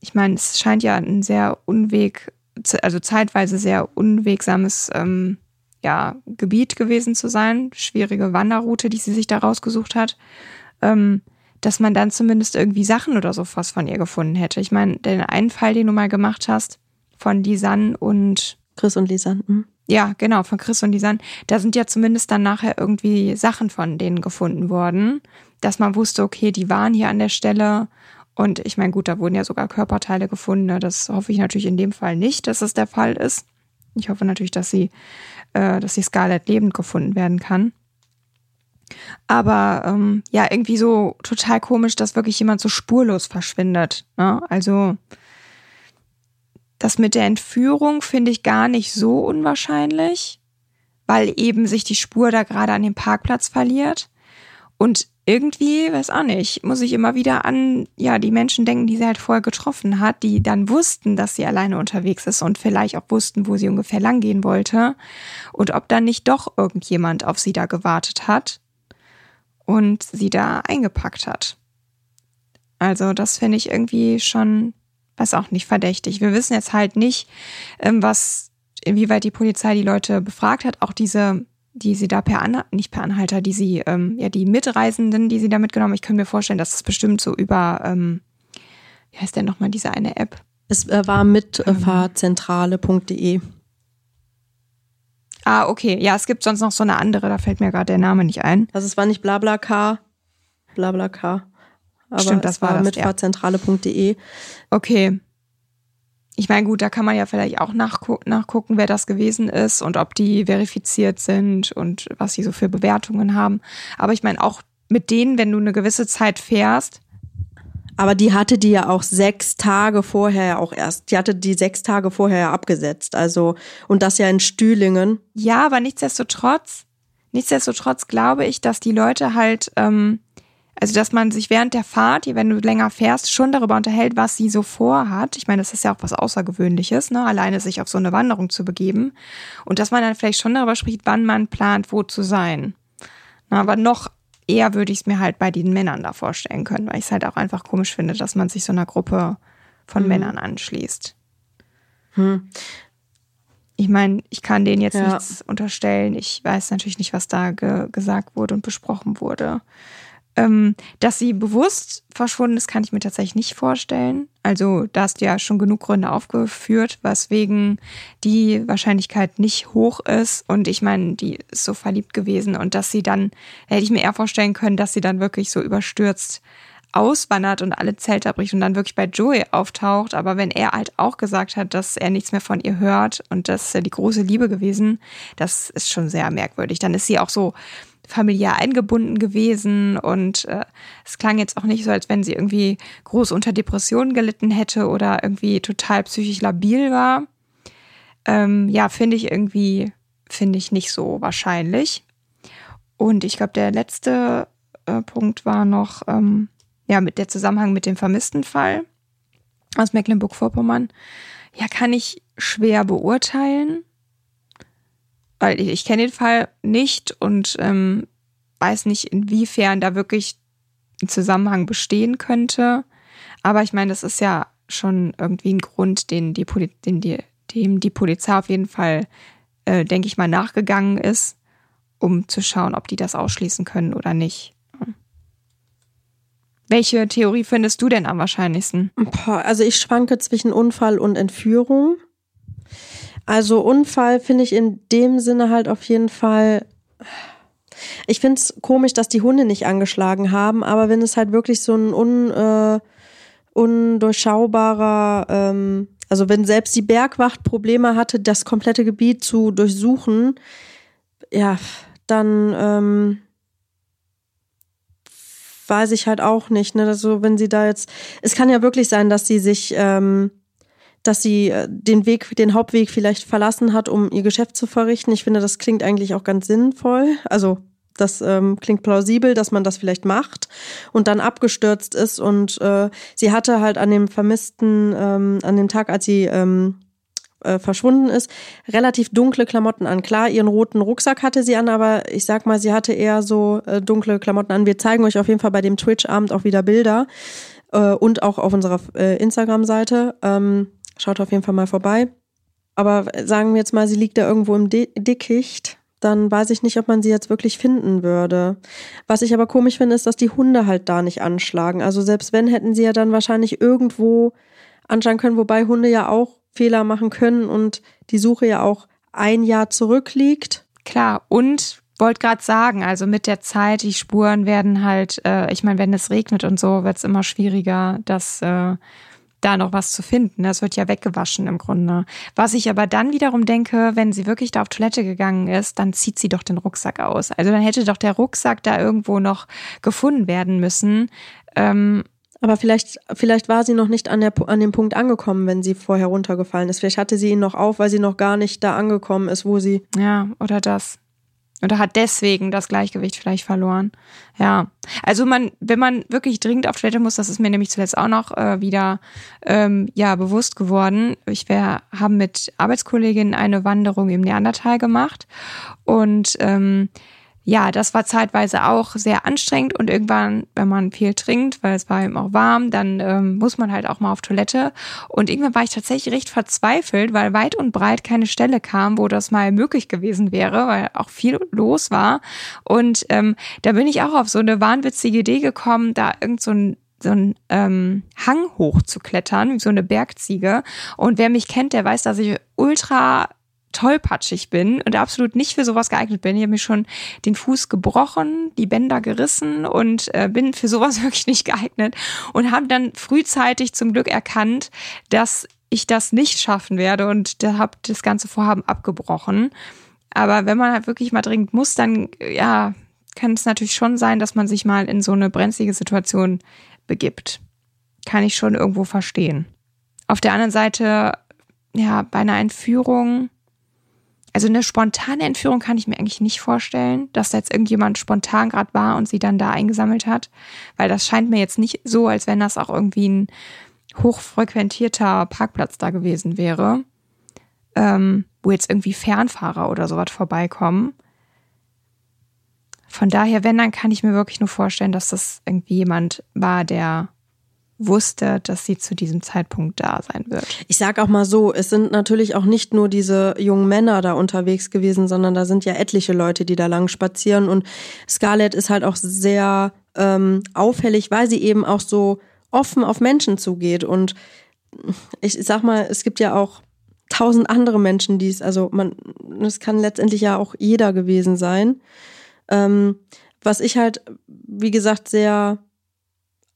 ich meine, es scheint ja ein sehr unweg, also zeitweise sehr unwegsames ähm, ja, Gebiet gewesen zu sein, schwierige Wanderroute, die sie sich da rausgesucht hat, ähm, dass man dann zumindest irgendwie Sachen oder so was von ihr gefunden hätte. Ich meine, den einen Fall, den du mal gemacht hast, von Lisanne und Chris und Lisanne. hm? ja, genau, von Chris und Lisanne, da sind ja zumindest dann nachher irgendwie Sachen von denen gefunden worden, dass man wusste, okay, die waren hier an der Stelle. Und ich meine, gut, da wurden ja sogar Körperteile gefunden. ne? Das hoffe ich natürlich in dem Fall nicht, dass es der Fall ist. Ich hoffe natürlich, dass sie, äh, dass die Scarlett lebend gefunden werden kann. Aber ähm, ja, irgendwie so total komisch, dass wirklich jemand so spurlos verschwindet. Ne? Also das mit der Entführung finde ich gar nicht so unwahrscheinlich, weil eben sich die Spur da gerade an dem Parkplatz verliert. Und irgendwie, weiß auch nicht, muss ich immer wieder an, ja, die Menschen denken, die sie halt vorher getroffen hat, die dann wussten, dass sie alleine unterwegs ist und vielleicht auch wussten, wo sie ungefähr langgehen wollte. Und ob dann nicht doch irgendjemand auf sie da gewartet hat und sie da eingepackt hat. Also, das finde ich irgendwie schon, weiß auch nicht, verdächtig. Wir wissen jetzt halt nicht, ähm, was, inwieweit die Polizei die Leute befragt hat. Auch diese, die sie da per Anhalter, nicht per Anhalter, die sie, ähm, ja, die Mitreisenden, die sie da mitgenommen, ich könnte mir vorstellen, dass es bestimmt so über, ähm, wie heißt denn nochmal diese eine App? Es äh, war mit äh, fahrzentrale.de. Ah, okay. Ja, es gibt sonst noch so eine andere, da fällt mir gerade der Name nicht ein. Also es war nicht BlaBlaCar, BlaBlaCar. Aber Stimmt, das war war das, mit ja. Okay. Ich meine, gut, da kann man ja vielleicht auch nachgu nachgucken, wer das gewesen ist und ob die verifiziert sind und was sie so für Bewertungen haben. Aber ich meine, auch mit denen, wenn du eine gewisse Zeit fährst, Aber die hatte die ja auch sechs Tage vorher auch erst. Die hatte die sechs Tage vorher abgesetzt. Also, und das ja in Stühlingen. ja, aber nichtsdestotrotz, nichtsdestotrotz glaube ich, dass die Leute halt, ähm, also dass man sich während der Fahrt, wenn du länger fährst, schon darüber unterhält, was sie so vorhat. Ich meine, das ist ja auch was Außergewöhnliches, ne? alleine sich auf so eine Wanderung zu begeben. Und dass man dann vielleicht schon darüber spricht, wann man plant, wo zu sein. Na, aber noch eher würde ich es mir halt bei den Männern da vorstellen können, weil ich es halt auch einfach komisch finde, dass man sich so einer Gruppe von Männern anschließt. Ich meine, ich kann denen jetzt Ja. nichts unterstellen. Ich weiß natürlich nicht, was da ge gesagt wurde und besprochen wurde. Ähm, dass sie bewusst verschwunden ist, kann ich mir tatsächlich nicht vorstellen. Also da hast du ja schon genug Gründe aufgeführt, weswegen die Wahrscheinlichkeit nicht hoch ist. Und ich meine, die ist so verliebt gewesen und dass sie dann, hätte ich mir eher vorstellen können, dass sie dann wirklich so überstürzt auswandert und alle Zelte abbricht und dann wirklich bei Joey auftaucht. Aber wenn er halt auch gesagt hat, dass er nichts mehr von ihr hört und das ist ja die große Liebe gewesen, das ist schon sehr merkwürdig. Dann ist sie auch so familiär eingebunden gewesen und äh, es klang jetzt auch nicht so, als wenn sie irgendwie groß unter Depressionen gelitten hätte oder irgendwie total psychisch labil war. Ähm, ja, finde ich irgendwie, finde ich nicht so wahrscheinlich. Und ich glaube, der letzte äh, Punkt war noch, ähm, ja, mit der Zusammenhang mit dem vermissten Fall aus Mecklenburg-Vorpommern, ja, kann ich schwer beurteilen, weil ich, ich kenne den Fall nicht und ähm, weiß nicht, inwiefern da wirklich ein Zusammenhang bestehen könnte. Aber ich meine, das ist ja schon irgendwie ein Grund, den die, Poli den die, dem die Polizei auf jeden Fall, äh, denke ich mal, nachgegangen ist, um zu schauen, ob die das ausschließen können oder nicht. Welche Theorie findest du denn am wahrscheinlichsten? Also ich schwanke zwischen Unfall und Entführung. Also Unfall finde ich in dem Sinne halt auf jeden Fall. Ich finde es komisch, dass die Hunde nicht angeschlagen haben, aber wenn es halt wirklich so ein un, äh, undurchschaubarer, ähm, also wenn selbst die Bergwacht Probleme hatte, das komplette Gebiet zu durchsuchen, ja, dann ähm, weiß ich halt auch nicht. Ne? Also wenn sie da jetzt, es kann ja wirklich sein, dass sie sich, ähm, dass sie äh, den Weg, den Hauptweg vielleicht verlassen hat, um ihr Geschäft zu verrichten. Ich finde, das klingt eigentlich auch ganz sinnvoll. Also das ähm, klingt plausibel, dass man das vielleicht macht und dann abgestürzt ist. Und äh, sie hatte halt an dem vermissten, ähm, an dem Tag, als sie ähm, äh, verschwunden ist, relativ dunkle Klamotten an. Klar, ihren roten Rucksack hatte sie an, aber ich sag mal, sie hatte eher so äh, dunkle Klamotten an. Wir zeigen euch auf jeden Fall bei dem Twitch-Abend auch wieder Bilder äh, und auch auf unserer äh, Instagram-Seite. Ähm, schaut auf jeden Fall mal vorbei. Aber sagen wir jetzt mal, sie liegt da irgendwo im Dickicht, dann weiß ich nicht, ob man sie jetzt wirklich finden würde. Was ich aber komisch finde, ist, dass die Hunde halt da nicht anschlagen. Also selbst wenn, hätten sie ja dann wahrscheinlich irgendwo anschlagen können, wobei Hunde ja auch Fehler machen können und die Suche ja auch ein Jahr zurückliegt. Klar, und wollte gerade sagen, also mit der Zeit, die Spuren werden halt, äh, ich meine, wenn es regnet und so, wird es immer schwieriger, dass äh, da noch was zu finden. Das wird ja weggewaschen im Grunde. Was ich aber dann wiederum denke, wenn sie wirklich da auf Toilette gegangen ist, dann zieht sie doch den Rucksack aus. Also dann hätte doch der Rucksack da irgendwo noch gefunden werden müssen. Ähm, aber vielleicht, vielleicht war sie noch nicht an, der, an dem Punkt angekommen, wenn sie vorher runtergefallen ist. Vielleicht hatte sie ihn noch auf, weil sie noch gar nicht da angekommen ist, wo sie. Ja, oder das. Oder hat deswegen das Gleichgewicht vielleicht verloren. Ja. Also man, wenn man wirklich dringend auf Toilette muss, das ist mir nämlich zuletzt auch noch äh, wieder ähm, ja bewusst geworden. Ich wär, haben mit Arbeitskolleginnen eine Wanderung im Neandertal gemacht und ähm, ja, das war zeitweise auch sehr anstrengend und irgendwann, wenn man viel trinkt, weil es war eben auch warm, dann ähm, muss man halt auch mal auf Toilette. Und irgendwann war ich tatsächlich recht verzweifelt, weil weit und breit keine Stelle kam, wo das mal möglich gewesen wäre, weil auch viel los war. Und ähm, da bin ich auch auf so eine wahnwitzige Idee gekommen, da irgend so ein so ein ähm, Hang hoch zu klettern, wie so eine Bergziege. Und wer mich kennt, der weiß, dass ich ultra tollpatschig bin und absolut nicht für sowas geeignet bin. Ich habe mir schon den Fuß gebrochen, die Bänder gerissen und äh, bin für sowas wirklich nicht geeignet und habe dann frühzeitig zum Glück erkannt, dass ich das nicht schaffen werde und da habe das ganze Vorhaben abgebrochen. Aber wenn man halt wirklich mal dringend muss, dann ja, kann es natürlich schon sein, dass man sich mal in so eine brenzlige Situation begibt. Kann ich schon irgendwo verstehen. Auf der anderen Seite, ja, bei einer Entführung also eine spontane Entführung kann ich mir eigentlich nicht vorstellen, dass da jetzt irgendjemand spontan gerade war und sie dann da eingesammelt hat, weil das scheint mir jetzt nicht so, als wenn das auch irgendwie ein hochfrequentierter Parkplatz da gewesen wäre, ähm, wo jetzt irgendwie Fernfahrer oder sowas vorbeikommen. Von daher, wenn, dann kann ich mir wirklich nur vorstellen, dass das irgendwie jemand war, der wusste, dass sie zu diesem Zeitpunkt da sein wird. Ich sag auch mal so, es sind natürlich auch nicht nur diese jungen Männer da unterwegs gewesen, sondern da sind ja etliche Leute, die da lang spazieren und Scarlett ist halt auch sehr ähm, auffällig, weil sie eben auch so offen auf Menschen zugeht und ich sag mal, es gibt ja auch tausend andere Menschen, die es, also man, es kann letztendlich ja auch jeder gewesen sein. Ähm, was ich halt, wie gesagt, sehr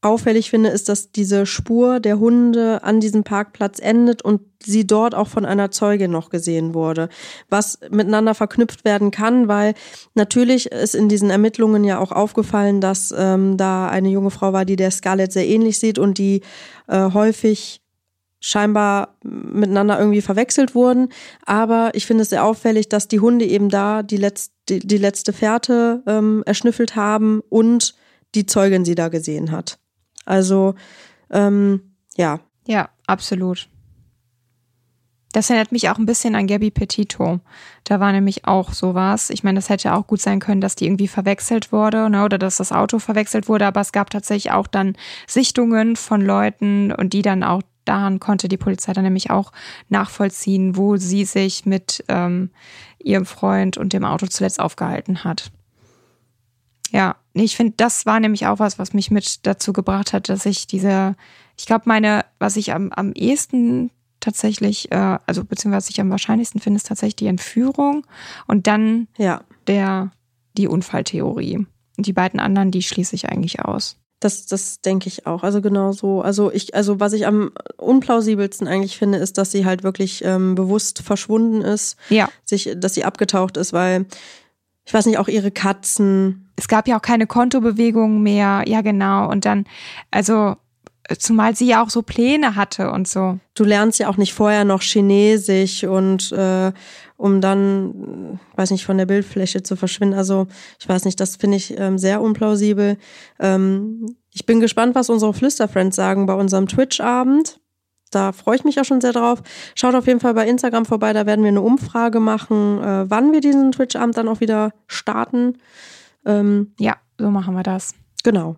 auffällig finde, ist, dass diese Spur der Hunde an diesem Parkplatz endet und sie dort auch von einer Zeugin noch gesehen wurde, was miteinander verknüpft werden kann, weil natürlich ist in diesen Ermittlungen ja auch aufgefallen, dass ähm, da eine junge Frau war, die der Scarlett sehr ähnlich sieht und die äh, häufig scheinbar miteinander irgendwie verwechselt wurden. Aber ich finde es sehr auffällig, dass die Hunde eben da die letzte, die, die letzte Fährte ähm, erschnüffelt haben und die Zeugin sie da gesehen hat. Also ähm, ja. Ja, absolut. Das erinnert mich auch ein bisschen an Gabby Petito. Da war nämlich auch sowas. Ich meine, das hätte auch gut sein können, dass die irgendwie verwechselt wurde ne, oder dass das Auto verwechselt wurde, aber es gab tatsächlich auch dann Sichtungen von Leuten und die dann auch daran konnte die Polizei dann nämlich auch nachvollziehen, wo sie sich mit ähm, ihrem Freund und dem Auto zuletzt aufgehalten hat. Ja, ich finde, das war nämlich auch was, was mich mit dazu gebracht hat, dass ich diese, ich glaube, meine, was ich am, am ehesten tatsächlich, äh, also beziehungsweise was ich am wahrscheinlichsten finde, ist tatsächlich die Entführung und dann ja. der, die Unfalltheorie. Und die beiden anderen, die schließe ich eigentlich aus. Das, das denke ich auch. Also genau so. Also ich, also was ich am unplausibelsten eigentlich finde, ist, dass sie halt wirklich ähm, bewusst verschwunden ist. Ja. Sich, dass sie abgetaucht ist, weil ich weiß nicht, auch ihre Katzen. Es gab ja auch keine Kontobewegungen mehr. Ja, genau. Und dann, also zumal sie ja auch so Pläne hatte und so. Du lernst ja auch nicht vorher noch Chinesisch und äh, um dann, weiß nicht, von der Bildfläche zu verschwinden. Also ich weiß nicht, das finde ich ähm, sehr unplausibel. Ähm, ich bin gespannt, was unsere Flüsterfriends sagen bei unserem Twitch-Abend. Da freue ich mich auch schon sehr drauf. Schaut auf jeden Fall bei Instagram vorbei, da werden wir eine Umfrage machen, äh, wann wir diesen Twitch-Abend dann auch wieder starten. Ähm, ja, so machen wir das. Genau.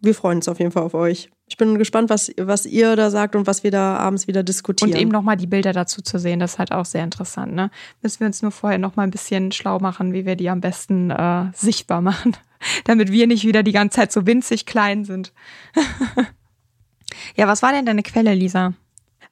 Wir freuen uns auf jeden Fall auf euch. Ich bin gespannt, was, was ihr da sagt und was wir da abends wieder diskutieren. Und eben nochmal die Bilder dazu zu sehen, das ist halt auch sehr interessant. Ne? Müssen wir uns nur vorher nochmal ein bisschen schlau machen, wie wir die am besten äh, sichtbar machen, damit wir nicht wieder die ganze Zeit so winzig klein sind. ja, was war denn deine Quelle, Lisa?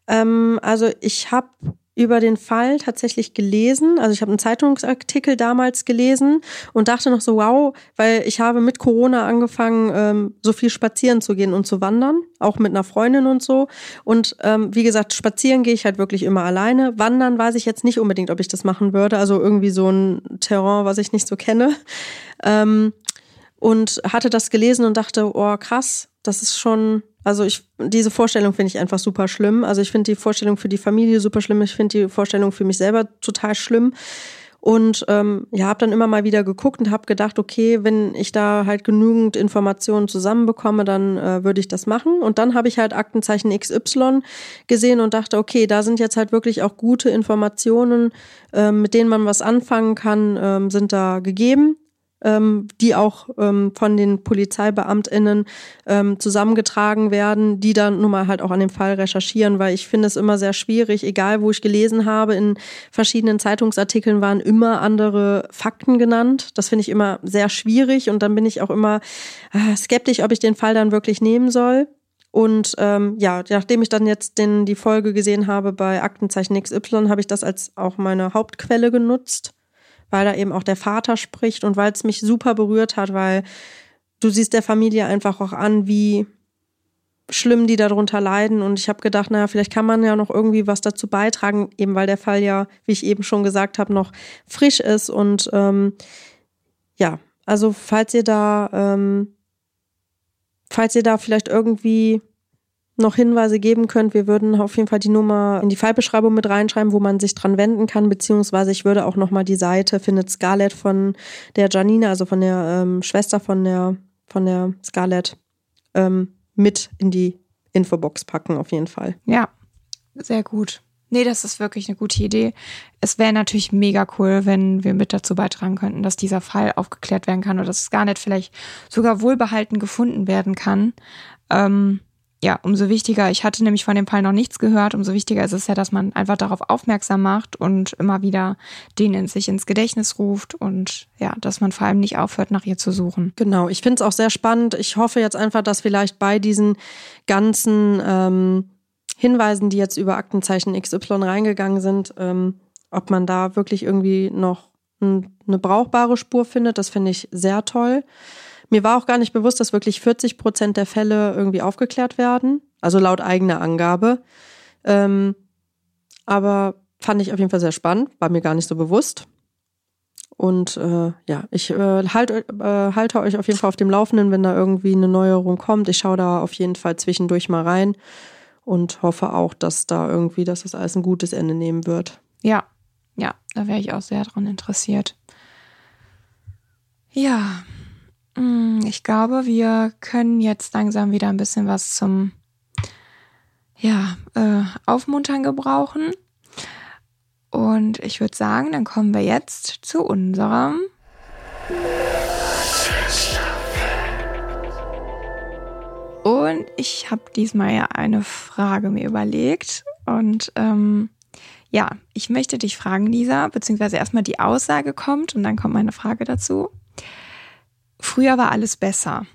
Ähm, also ich habe über den Fall tatsächlich gelesen. Also ich habe einen Zeitungsartikel damals gelesen und dachte noch so, wow, weil ich habe mit Corona angefangen, ähm, so viel spazieren zu gehen und zu wandern, auch mit einer Freundin und so. Und ähm, wie gesagt, spazieren gehe ich halt wirklich immer alleine. Wandern weiß ich jetzt nicht unbedingt, ob ich das machen würde. Also irgendwie so ein Terrain, was ich nicht so kenne. Ähm, und hatte das gelesen und dachte, oh krass, das ist schon also ich, diese Vorstellung finde ich einfach super schlimm. Also ich finde die Vorstellung für die Familie super schlimm. Ich finde die Vorstellung für mich selber total schlimm. Und ähm, ja, habe dann immer mal wieder geguckt und habe gedacht, okay, wenn ich da halt genügend Informationen zusammenbekomme, dann äh, würde ich das machen. Und dann habe ich halt Aktenzeichen XY gesehen und dachte, okay, da sind jetzt halt wirklich auch gute Informationen, äh, mit denen man was anfangen kann, äh, sind da gegeben ähm, die auch ähm, von den PolizeibeamtInnen ähm, zusammengetragen werden, die dann nun mal halt auch an dem Fall recherchieren, weil ich finde es immer sehr schwierig, egal wo ich gelesen habe, in verschiedenen Zeitungsartikeln waren immer andere Fakten genannt. Das finde ich immer sehr schwierig und dann bin ich auch immer äh, skeptisch, ob ich den Fall dann wirklich nehmen soll. Und ähm, ja, nachdem ich dann jetzt den, die Folge gesehen habe bei Aktenzeichen XY, habe ich das als auch meine Hauptquelle genutzt weil da eben auch der Vater spricht und weil es mich super berührt hat, weil du siehst der Familie einfach auch an, wie schlimm die darunter leiden. Und ich habe gedacht, naja, vielleicht kann man ja noch irgendwie was dazu beitragen, eben weil der Fall ja, wie ich eben schon gesagt habe, noch frisch ist. Und ähm, ja, also falls ihr da, ähm, falls ihr da vielleicht irgendwie noch Hinweise geben könnt, wir würden auf jeden Fall die Nummer in die Fallbeschreibung mit reinschreiben, wo man sich dran wenden kann, beziehungsweise ich würde auch nochmal die Seite findet Scarlett von der Janina, also von der ähm, Schwester von der von der Scarlett ähm, mit in die Infobox packen, auf jeden Fall. Ja, sehr gut. Nee, das ist wirklich eine gute Idee. Es wäre natürlich mega cool, wenn wir mit dazu beitragen könnten, dass dieser Fall aufgeklärt werden kann oder dass Scarlett vielleicht sogar wohlbehalten gefunden werden kann. Ähm, ja, umso wichtiger, ich hatte nämlich von dem Fall noch nichts gehört, umso wichtiger ist es ja, dass man einfach darauf aufmerksam macht und immer wieder den in sich ins Gedächtnis ruft und ja, dass man vor allem nicht aufhört, nach ihr zu suchen. Genau, ich finde es auch sehr spannend. Ich hoffe jetzt einfach, dass vielleicht bei diesen ganzen ähm, Hinweisen, die jetzt über Aktenzeichen XY reingegangen sind, ähm, ob man da wirklich irgendwie noch eine brauchbare Spur findet. Das finde ich sehr toll. Mir war auch gar nicht bewusst, dass wirklich 40 Prozent der Fälle irgendwie aufgeklärt werden. Also laut eigener Angabe. Ähm, aber fand ich auf jeden Fall sehr spannend, war mir gar nicht so bewusst. Und äh, ja, ich äh, halt, äh, halte euch auf jeden Fall auf dem Laufenden, wenn da irgendwie eine Neuerung kommt. Ich schaue da auf jeden Fall zwischendurch mal rein und hoffe auch, dass da irgendwie, dass das alles ein gutes Ende nehmen wird. Ja, ja, da wäre ich auch sehr dran interessiert. Ja, ich glaube, wir können jetzt langsam wieder ein bisschen was zum ja, äh, Aufmuntern gebrauchen. Und ich würde sagen, dann kommen wir jetzt zu unserem Und ich habe diesmal ja eine Frage mir überlegt. Und ähm, ja, ich möchte dich fragen, Lisa, beziehungsweise erstmal die Aussage kommt und dann kommt meine Frage dazu. Früher war alles besser.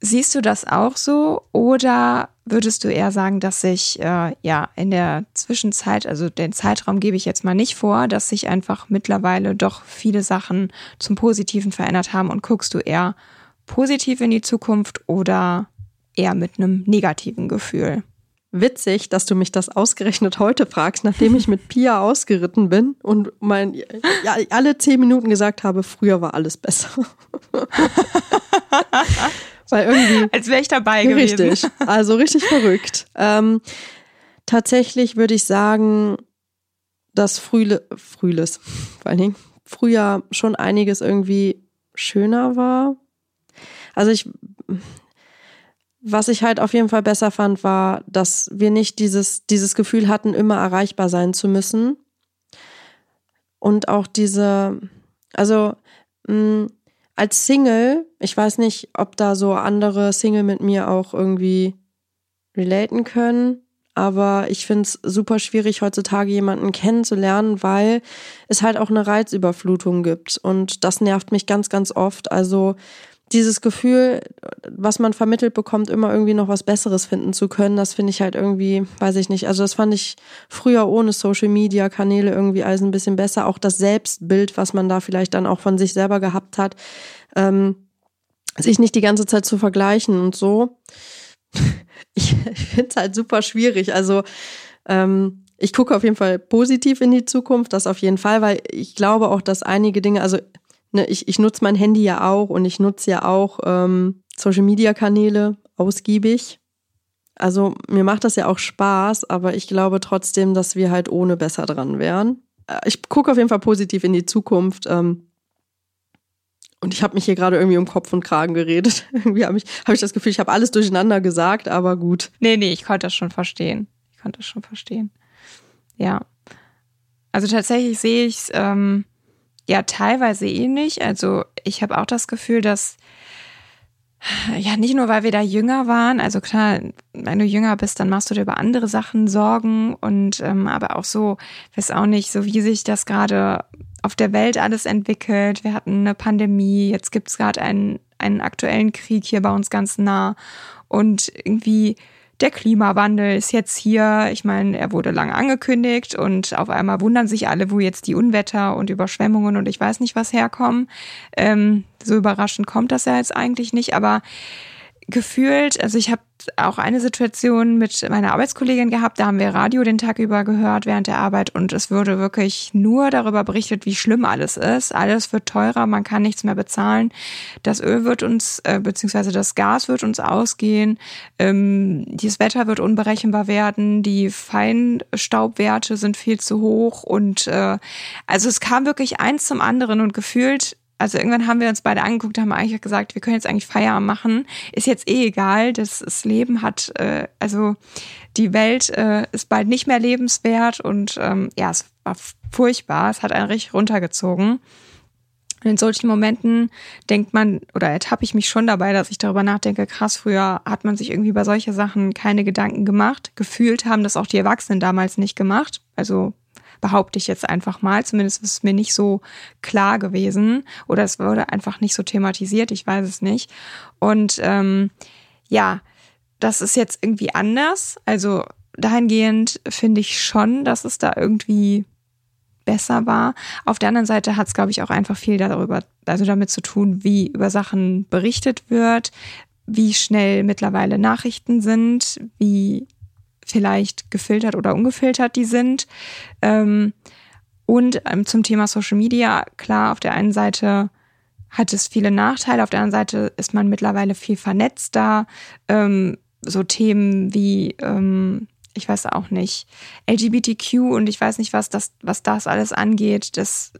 Siehst du das auch so oder würdest du eher sagen, dass sich äh, ja in der Zwischenzeit, also den Zeitraum gebe ich jetzt mal nicht vor, dass sich einfach mittlerweile doch viele Sachen zum Positiven verändert haben und guckst du eher positiv in die Zukunft oder eher mit einem negativen Gefühl? Witzig, dass du mich das ausgerechnet heute fragst, nachdem ich mit Pia ausgeritten bin und mein, ja, alle zehn Minuten gesagt habe, früher war alles besser. Weil irgendwie. Als wäre ich dabei gewesen. Richtig. Also richtig verrückt. Ähm, tatsächlich würde ich sagen, dass Frühle, Frühles, vor allen Dingen, früher schon einiges irgendwie schöner war. Also ich, was ich halt auf jeden Fall besser fand, war, dass wir nicht dieses, dieses Gefühl hatten, immer erreichbar sein zu müssen. Und auch diese, also mh, mm, als Single, ich weiß nicht, ob da so andere Single mit mir auch irgendwie relaten können, aber ich finde es super schwierig, heutzutage jemanden kennenzulernen, weil es halt auch eine Reizüberflutung gibt. Und das nervt mich ganz, ganz oft. Also dieses Gefühl, was man vermittelt bekommt, immer irgendwie noch was Besseres finden zu können, das finde ich halt irgendwie, weiß ich nicht. Also das fand ich früher ohne Social Media Kanäle irgendwie alles ein bisschen besser. Auch das Selbstbild, was man da vielleicht dann auch von sich selber gehabt hat, ähm, sich nicht die ganze Zeit zu vergleichen und so. ich ich finde es halt super schwierig. Also ähm, ich gucke auf jeden Fall positiv in die Zukunft, das auf jeden Fall, weil ich glaube auch, dass einige Dinge, also ne, ich, ich nutze mein Handy ja auch und ich nutze ja auch ähm, Social-Media-Kanäle ausgiebig. Also mir macht das ja auch Spaß, aber ich glaube trotzdem, dass wir halt ohne besser dran wären. Äh, ich gucke auf jeden Fall positiv in die Zukunft. Ähm, und ich habe mich hier gerade irgendwie um Kopf und Kragen geredet. irgendwie habe ich, hab ich das Gefühl, ich habe alles durcheinander gesagt, aber gut. Nee, nee, ich konnte das schon verstehen. Ich konnte das schon verstehen. Ja. Also tatsächlich sehe ich es ähm, ja teilweise ähnlich. Also ich habe auch das Gefühl, dass ja, nicht nur, weil wir da jünger waren, also klar, wenn du jünger bist, dann machst du dir über andere Sachen Sorgen und ähm, aber auch so, weiß auch nicht, so wie sich das gerade auf der Welt alles entwickelt. Wir hatten eine Pandemie, jetzt gibt's gerade einen, einen aktuellen Krieg hier bei uns ganz nah und irgendwie der Klimawandel ist jetzt hier. Ich meine, er wurde lange angekündigt und auf einmal wundern sich alle, wo jetzt die Unwetter und Überschwemmungen und ich weiß nicht was herkommen. Ähm, so überraschend kommt das ja jetzt eigentlich nicht, aber gefühlt, also ich habe auch eine Situation mit meiner Arbeitskollegin gehabt, da haben wir Radio den Tag über gehört während der Arbeit und es wurde wirklich nur darüber berichtet, wie schlimm alles ist. Alles wird teurer, man kann nichts mehr bezahlen. Das Öl wird uns, äh, beziehungsweise das Gas wird uns ausgehen, ähm, das Wetter wird unberechenbar werden, die Feinstaubwerte sind viel zu hoch und äh, also es kam wirklich eins zum anderen und gefühlt also irgendwann haben wir uns beide angeguckt, haben eigentlich gesagt, wir können jetzt eigentlich Feierabend machen. Ist jetzt eh egal, das, das Leben hat, äh, also die Welt äh, ist bald nicht mehr lebenswert und ähm, ja, es war furchtbar, es hat einen richtig runtergezogen. Und in solchen Momenten denkt man oder ertappe ich mich schon dabei, dass ich darüber nachdenke, krass, früher hat man sich irgendwie bei solche Sachen keine Gedanken gemacht. Gefühlt haben das auch die Erwachsenen damals nicht gemacht. Also behaupte ich jetzt einfach mal. Zumindest ist es mir nicht so klar gewesen oder es wurde einfach nicht so thematisiert. Ich weiß es nicht. Und ähm, ja, das ist jetzt irgendwie anders. Also dahingehend finde ich schon, dass es da irgendwie besser war. Auf der anderen Seite hat es, glaube ich, auch einfach viel darüber, also damit zu tun, wie über Sachen berichtet wird, wie schnell mittlerweile Nachrichten sind, wie vielleicht gefiltert oder ungefiltert die sind. Ähm, und ähm, zum Thema Social Media, klar, auf der einen Seite hat es viele Nachteile, auf der anderen Seite ist man mittlerweile viel vernetzter. Ähm, so Themen wie ähm, ich weiß auch nicht, LGBTQ und ich weiß nicht, was das, was das alles angeht, das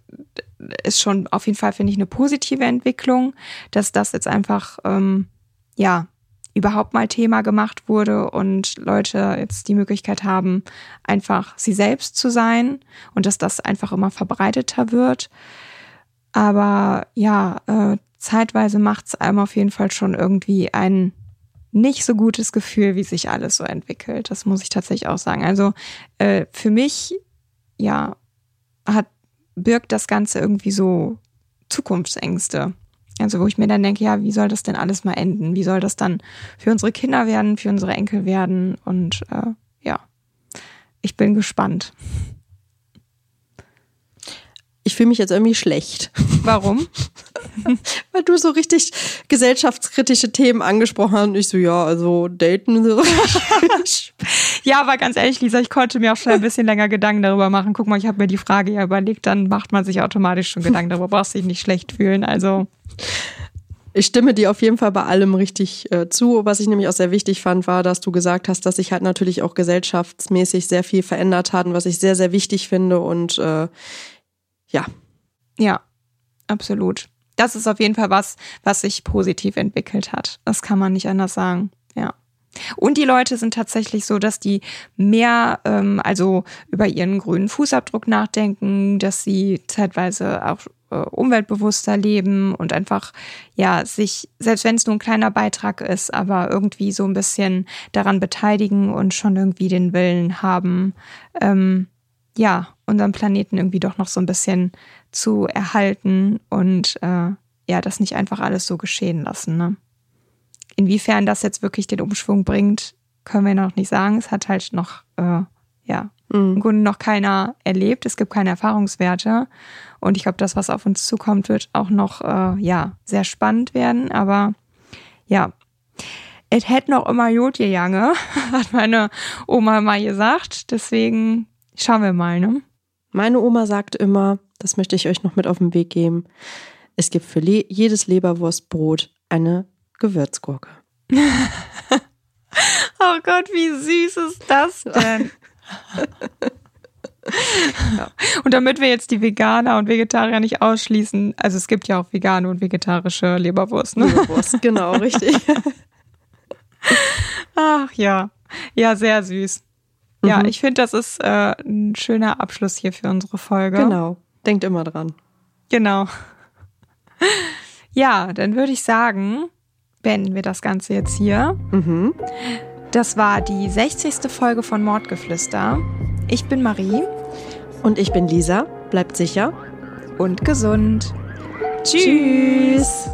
ist schon auf jeden Fall, finde ich, eine positive Entwicklung, dass das jetzt einfach, ähm, ja, überhaupt mal Thema gemacht wurde und Leute jetzt die Möglichkeit haben, einfach sie selbst zu sein und dass das einfach immer verbreiteter wird. Aber ja, äh, zeitweise macht es einem auf jeden Fall schon irgendwie einen nicht so gutes Gefühl, wie sich alles so entwickelt. Das muss ich tatsächlich auch sagen. Also äh, für mich, ja, hat birgt das Ganze irgendwie so Zukunftsängste. Also wo ich mir dann denke, ja, wie soll das denn alles mal enden? Wie soll das dann für unsere Kinder werden, für unsere Enkel werden? Und äh, ja, ich bin gespannt. Ich fühle mich jetzt irgendwie schlecht. Warum? Weil du so richtig gesellschaftskritische Themen angesprochen hast und ich so, ja, also daten. So. ja, aber ganz ehrlich, Lisa, ich konnte mir auch schon ein bisschen länger Gedanken darüber machen. Guck mal, ich habe mir die Frage ja überlegt, dann macht man sich automatisch schon Gedanken darüber, brauchst dich nicht schlecht fühlen. Also. Ich stimme dir auf jeden Fall bei allem richtig äh, zu. Was ich nämlich auch sehr wichtig fand, war, dass du gesagt hast, dass sich halt natürlich auch gesellschaftsmäßig sehr viel verändert hat und was ich sehr, sehr wichtig finde und äh, ja. Ja, absolut. Das ist auf jeden Fall was, was sich positiv entwickelt hat. Das kann man nicht anders sagen. Ja. Und die Leute sind tatsächlich so, dass die mehr, ähm, also über ihren grünen Fußabdruck nachdenken, dass sie zeitweise auch äh, umweltbewusster leben und einfach, ja, sich, selbst wenn es nur ein kleiner Beitrag ist, aber irgendwie so ein bisschen daran beteiligen und schon irgendwie den Willen haben, ähm, ja, unseren Planeten irgendwie doch noch so ein bisschen zu erhalten und äh, ja, das nicht einfach alles so geschehen lassen. Ne? Inwiefern das jetzt wirklich den Umschwung bringt, können wir noch nicht sagen. Es hat halt noch, äh, ja, mhm. im Grunde noch keiner erlebt. Es gibt keine Erfahrungswerte. Und ich glaube, das, was auf uns zukommt, wird auch noch, äh, ja, sehr spannend werden. Aber ja, es hätte noch immer Jod gegangen, hat meine Oma mal gesagt. Deswegen Schauen wir mal, ne? Meine Oma sagt immer, das möchte ich euch noch mit auf den Weg geben, es gibt für le jedes Leberwurstbrot eine Gewürzgurke. oh Gott, wie süß ist das denn? ja. Und damit wir jetzt die Veganer und Vegetarier nicht ausschließen, also es gibt ja auch vegane und vegetarische Leberwurst, ne? Leberwurst, genau, richtig. Ach ja, ja, sehr süß. Ja, mhm. ich finde, das ist äh, ein schöner Abschluss hier für unsere Folge. Genau. Denkt immer dran. Genau. Ja, dann würde ich sagen, beenden wir das Ganze jetzt hier. Mhm. Das war die 60. Folge von Mordgeflüster. Ich bin Marie. Und ich bin Lisa. Bleibt sicher. Und gesund. Tschüss. Tschüss.